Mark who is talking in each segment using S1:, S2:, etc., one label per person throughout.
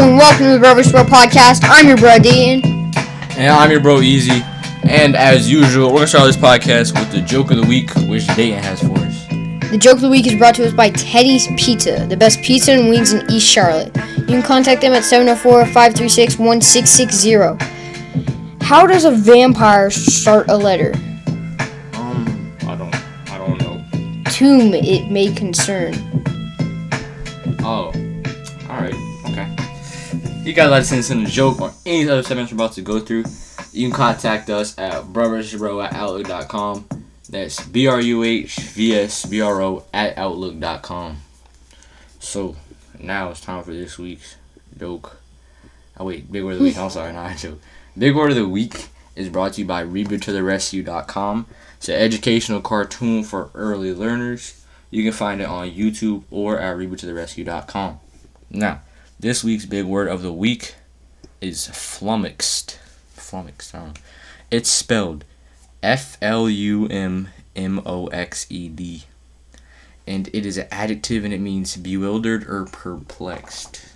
S1: welcome to the Brothers Bro Podcast. I'm your bro Dean.
S2: And I'm your bro Easy. And as usual, we're gonna start this podcast with the joke of the week, which Dayton has for us.
S1: The joke of the week is brought to us by Teddy's Pizza, the best pizza and wings in East Charlotte. You can contact them at 704-536-1660. How does a vampire start a letter?
S2: Um, I don't, I don't know.
S1: Tomb it may concern.
S2: Oh, all okay. You guys like to send us in a joke or any other segments we're about to go through. You can contact us at brothersbro at outlook.com. That's B R U H V S B R O at outlook.com. So now it's time for this week's joke. Oh wait, big word of the week. I'm sorry, not a joke. Big word of the week is brought to you by RebootToTheRescue.com. It's an educational cartoon for early learners. You can find it on YouTube or at RebootToTheRescue.com. Now, this week's big word of the week is flummoxed. Flummoxed. I don't know. It's spelled F L U M M O X E D. And it is an adjective and it means bewildered or perplexed.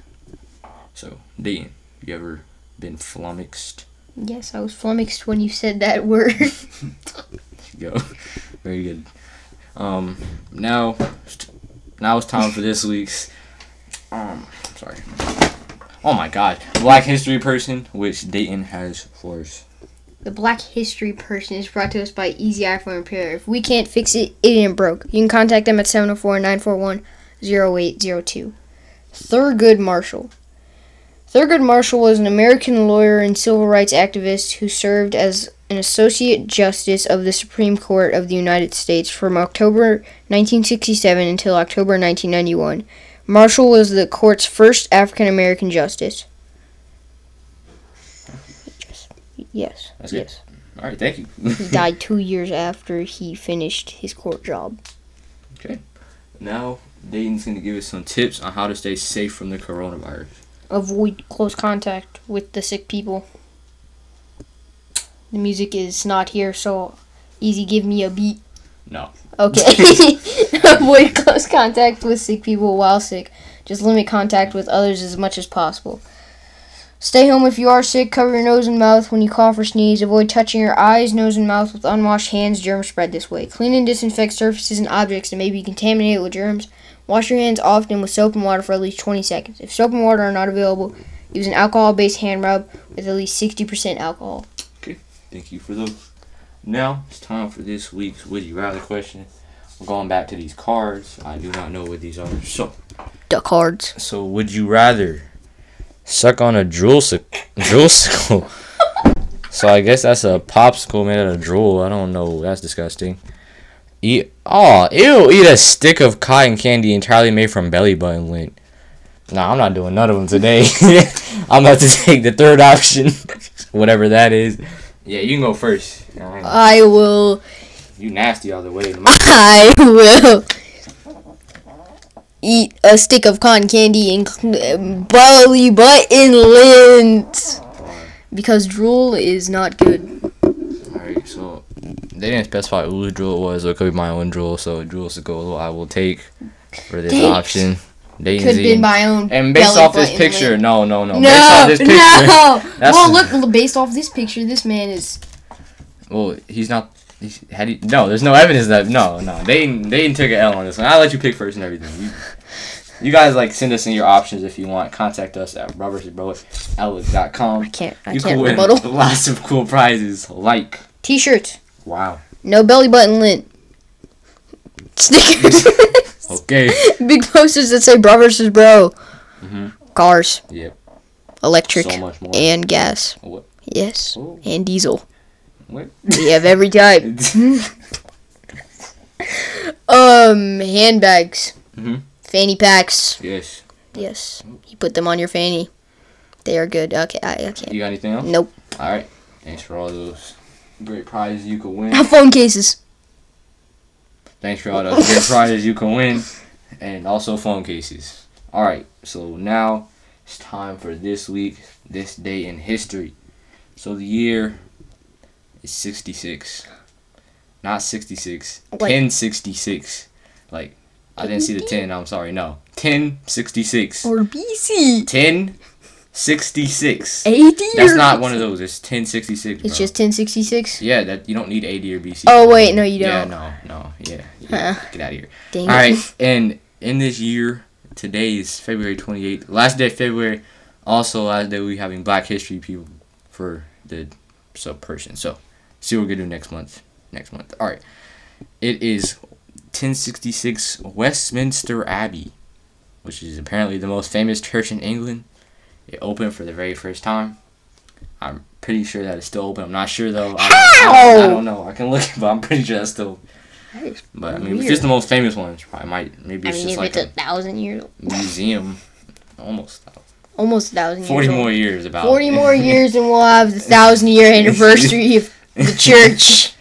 S2: So, Dean, you ever been flummoxed?
S1: Yes, I was flummoxed when you said that word.
S2: Go. Very good. Um, now, now it's time for this week's. Um, sorry. Oh my God, Black History person, which Dayton has for us.
S1: The Black History person is brought to us by Easy iPhone Repair. If we can't fix it, it ain't broke. You can contact them at 704-941-0802. Thurgood Marshall. Thurgood Marshall was an American lawyer and civil rights activist who served as an Associate Justice of the Supreme Court of the United States from October 1967 until October 1991. Marshall was the court's first African American justice. Yes.
S2: That's good.
S1: yes.
S2: All right, thank you.
S1: He died two years after he finished his court job. Okay.
S2: Now, Dayton's gonna give us some tips on how to stay safe from the coronavirus.
S1: Avoid close contact with the sick people. The music is not here, so easy. Give me a beat.
S2: No.
S1: Okay. Avoid close contact with sick people while sick. Just limit contact with others as much as possible. Stay home if you are sick. Cover your nose and mouth when you cough or sneeze. Avoid touching your eyes, nose, and mouth with unwashed hands. Germs spread this way. Clean and disinfect surfaces and objects that may be contaminated with germs. Wash your hands often with soap and water for at least 20 seconds. If soap and water are not available, use an alcohol based hand rub with at least 60% alcohol.
S2: Okay, thank you for those. Now it's time for this week's Would You Rather question. Going back to these cards. I do not know what these are. So,
S1: the cards.
S2: so would you rather suck on a drool droolsicle? so I guess that's a popsicle made out of drool. I don't know. That's disgusting. Eat oh ew! Eat a stick of cotton candy entirely made from belly button lint. Nah, I'm not doing none of them today. I'm about to take the third option, whatever that is. Yeah, you can go first.
S1: I will.
S2: You nasty all the way.
S1: I will eat a stick of cotton candy and cl- um, belly button lint because drool is not good.
S2: Alright, so they didn't specify whose drool it was, or it could be my own drool. So drool is goal I will take for this
S1: Dang.
S2: option. Dayton's
S1: Could have been
S2: eating.
S1: my own.
S2: and based off this picture,
S1: lint.
S2: no, no, no.
S1: No,
S2: Based off this picture,
S1: no. Well, look, look, based off this picture, this man is.
S2: well, he's not. He's, had he, no, there's no evidence that no, no. They they took an L on this one. I'll let you pick first and everything. You, you guys like send us in your options if you want. Contact us at robertsbro@outlook.com.
S1: I can't. I
S2: You
S1: can't
S2: can win lots of cool prizes like
S1: T-shirts.
S2: wow.
S1: No belly button lint. Stickers.
S2: Okay.
S1: Big posters that say "Bro versus Bro."
S2: Mhm.
S1: Cars.
S2: Yep.
S1: Electric
S2: So
S1: and gas.
S2: What?
S1: Yes.
S2: Oh.
S1: And diesel.
S2: What?
S1: We have every type. Um, handbags.
S2: Mhm.
S1: Fanny packs.
S2: yes.
S1: Yes. You put them on your fanny. They are good. Okay, I, I can't.
S2: You got anything else?
S1: Nope.
S2: All right. Thanks for all those great prizes you can win.
S1: Phone cases.
S2: Thanks for all those great prizes you can win, and also phone cases. All right. So now it's time for this week, this day in history. So the year is sixty six, not sixty six.
S1: Like-
S2: Ten sixty six. Like I didn't see the ten. I'm sorry. No, ten sixty six.
S1: Or BC.
S2: Ten 66.
S1: AD.
S2: That's
S1: or-
S2: not one of those. It's 1066.
S1: It's just 1066.
S2: Yeah, that you don't need AD or BC.
S1: Oh wait, no, you don't.
S2: Yeah, no, no, yeah. yeah.
S1: Huh.
S2: Get out of here.
S1: Dang
S2: All right, and in this year, today is February 28th. Last day of February, also last day we having Black History people for the sub person. So, see what we're gonna do next month. Next month. All right. It is 1066 Westminster Abbey, which is apparently the most famous church in England. It opened for the very first time. I'm pretty sure that it's still open. I'm not sure though. I, I, I don't know. I can look, but I'm pretty sure that's still.
S1: That
S2: But I mean,
S1: weird.
S2: it's just the most famous one, it's probably might maybe
S1: I
S2: it's
S1: mean,
S2: just like
S1: it's a
S2: a
S1: thousand years,
S2: museum. Almost
S1: almost a thousand years.
S2: forty
S1: old.
S2: more years about.
S1: 40 more years and we'll have the thousand year anniversary of the church.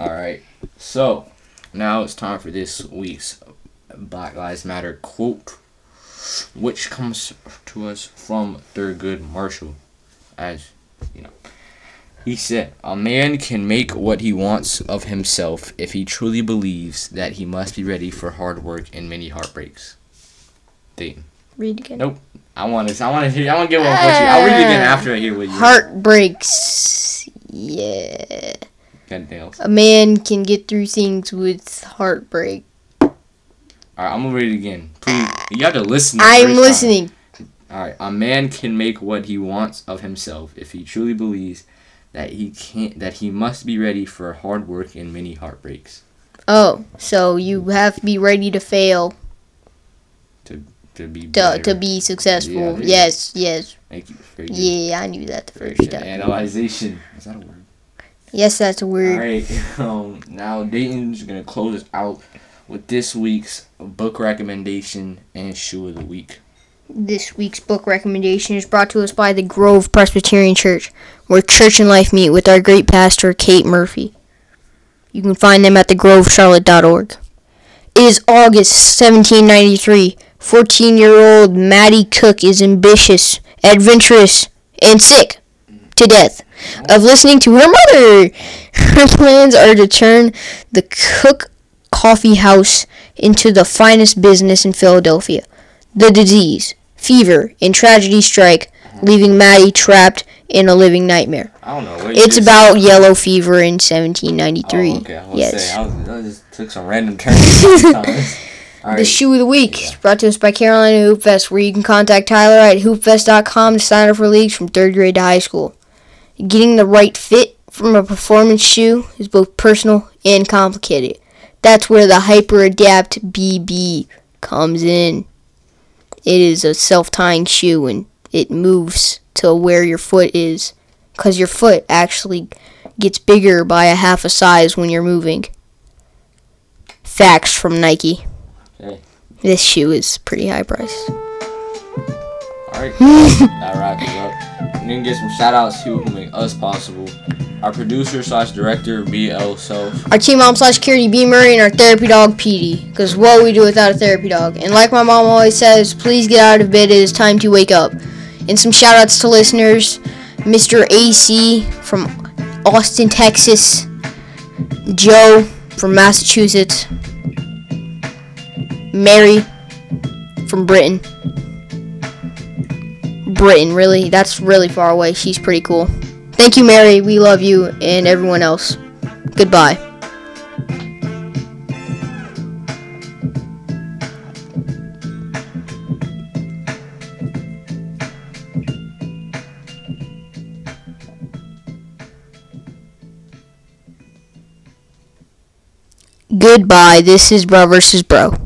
S2: All right. So now it's time for this week's Black Lives Matter quote, which comes to us from Thurgood Marshall, as you know. He said, "A man can make what he wants of himself if he truly believes that he must be ready for hard work and many heartbreaks." Dayton.
S1: Read again.
S2: Nope. I want to. I want to hear. I want to get one. What you, I'll read it again ah. after I hear what you.
S1: Heartbreaks. Yeah.
S2: Else?
S1: A man can get through things with heartbreak.
S2: All right, I'm gonna read it again. Please, you have to listen. the
S1: I'm
S2: time.
S1: listening.
S2: All right, a man can make what he wants of himself if he truly believes that he can't. That he must be ready for hard work and many heartbreaks
S1: Oh, so you have to be ready to fail
S2: to be.
S1: to,
S2: better.
S1: to be successful.
S2: Yeah.
S1: yes, yes.
S2: Thank you.
S1: Yeah, I knew that the
S2: Very
S1: first time.
S2: Analyzation. Is that a word?
S1: Yes, that's a word.
S2: right. Um. Now Dayton's gonna close us out with this week's book recommendation and shoe of the week.
S1: This week's book recommendation is brought to us by the Grove Presbyterian Church, where church and life meet with our great pastor, Kate Murphy. You can find them at thegrovecharlotte.org. It is August 1793. 14 year old Mattie Cook is ambitious, adventurous, and sick to death of listening to her mother. Her plans are to turn the Cook Coffee House into the finest business in Philadelphia. The disease, fever, and tragedy strike, leaving Mattie trapped in a living nightmare.
S2: I don't know. What
S1: It's about yellow fever in 1793.
S2: Oh, okay. I was
S1: yes.
S2: Say, I, was, I just took some random turns. All
S1: The
S2: right.
S1: shoe of the week is brought to us by Carolina Hoop Fest, where you can contact Tyler at hoopfest.com to sign up for leagues from third grade to high school. Getting the right fit from a performance shoe is both personal and complicated. That's where the Hyper Adapt BB comes in. It is a self tying shoe and it moves to where your foot is because your foot actually gets bigger by a half a size when you're moving. Facts from Nike. This shoe is pretty high priced.
S2: All right. that wraps it up. We're gonna get some shout outs to who make us possible. Our producer slash director, BL Self.
S1: Our team mom slash security B Murray and our therapy dog Petey. Because what we do without a therapy dog? And like my mom always says, please get out of bed. It is time to wake up. And some shout outs to listeners Mr. AC from Austin, Texas. Joe from Massachusetts. Mary from Britain. Britain, really? That's really far away. She's pretty cool. Thank you, Mary. We love you and everyone else. Goodbye. Goodbye. This is Bro versus Bro.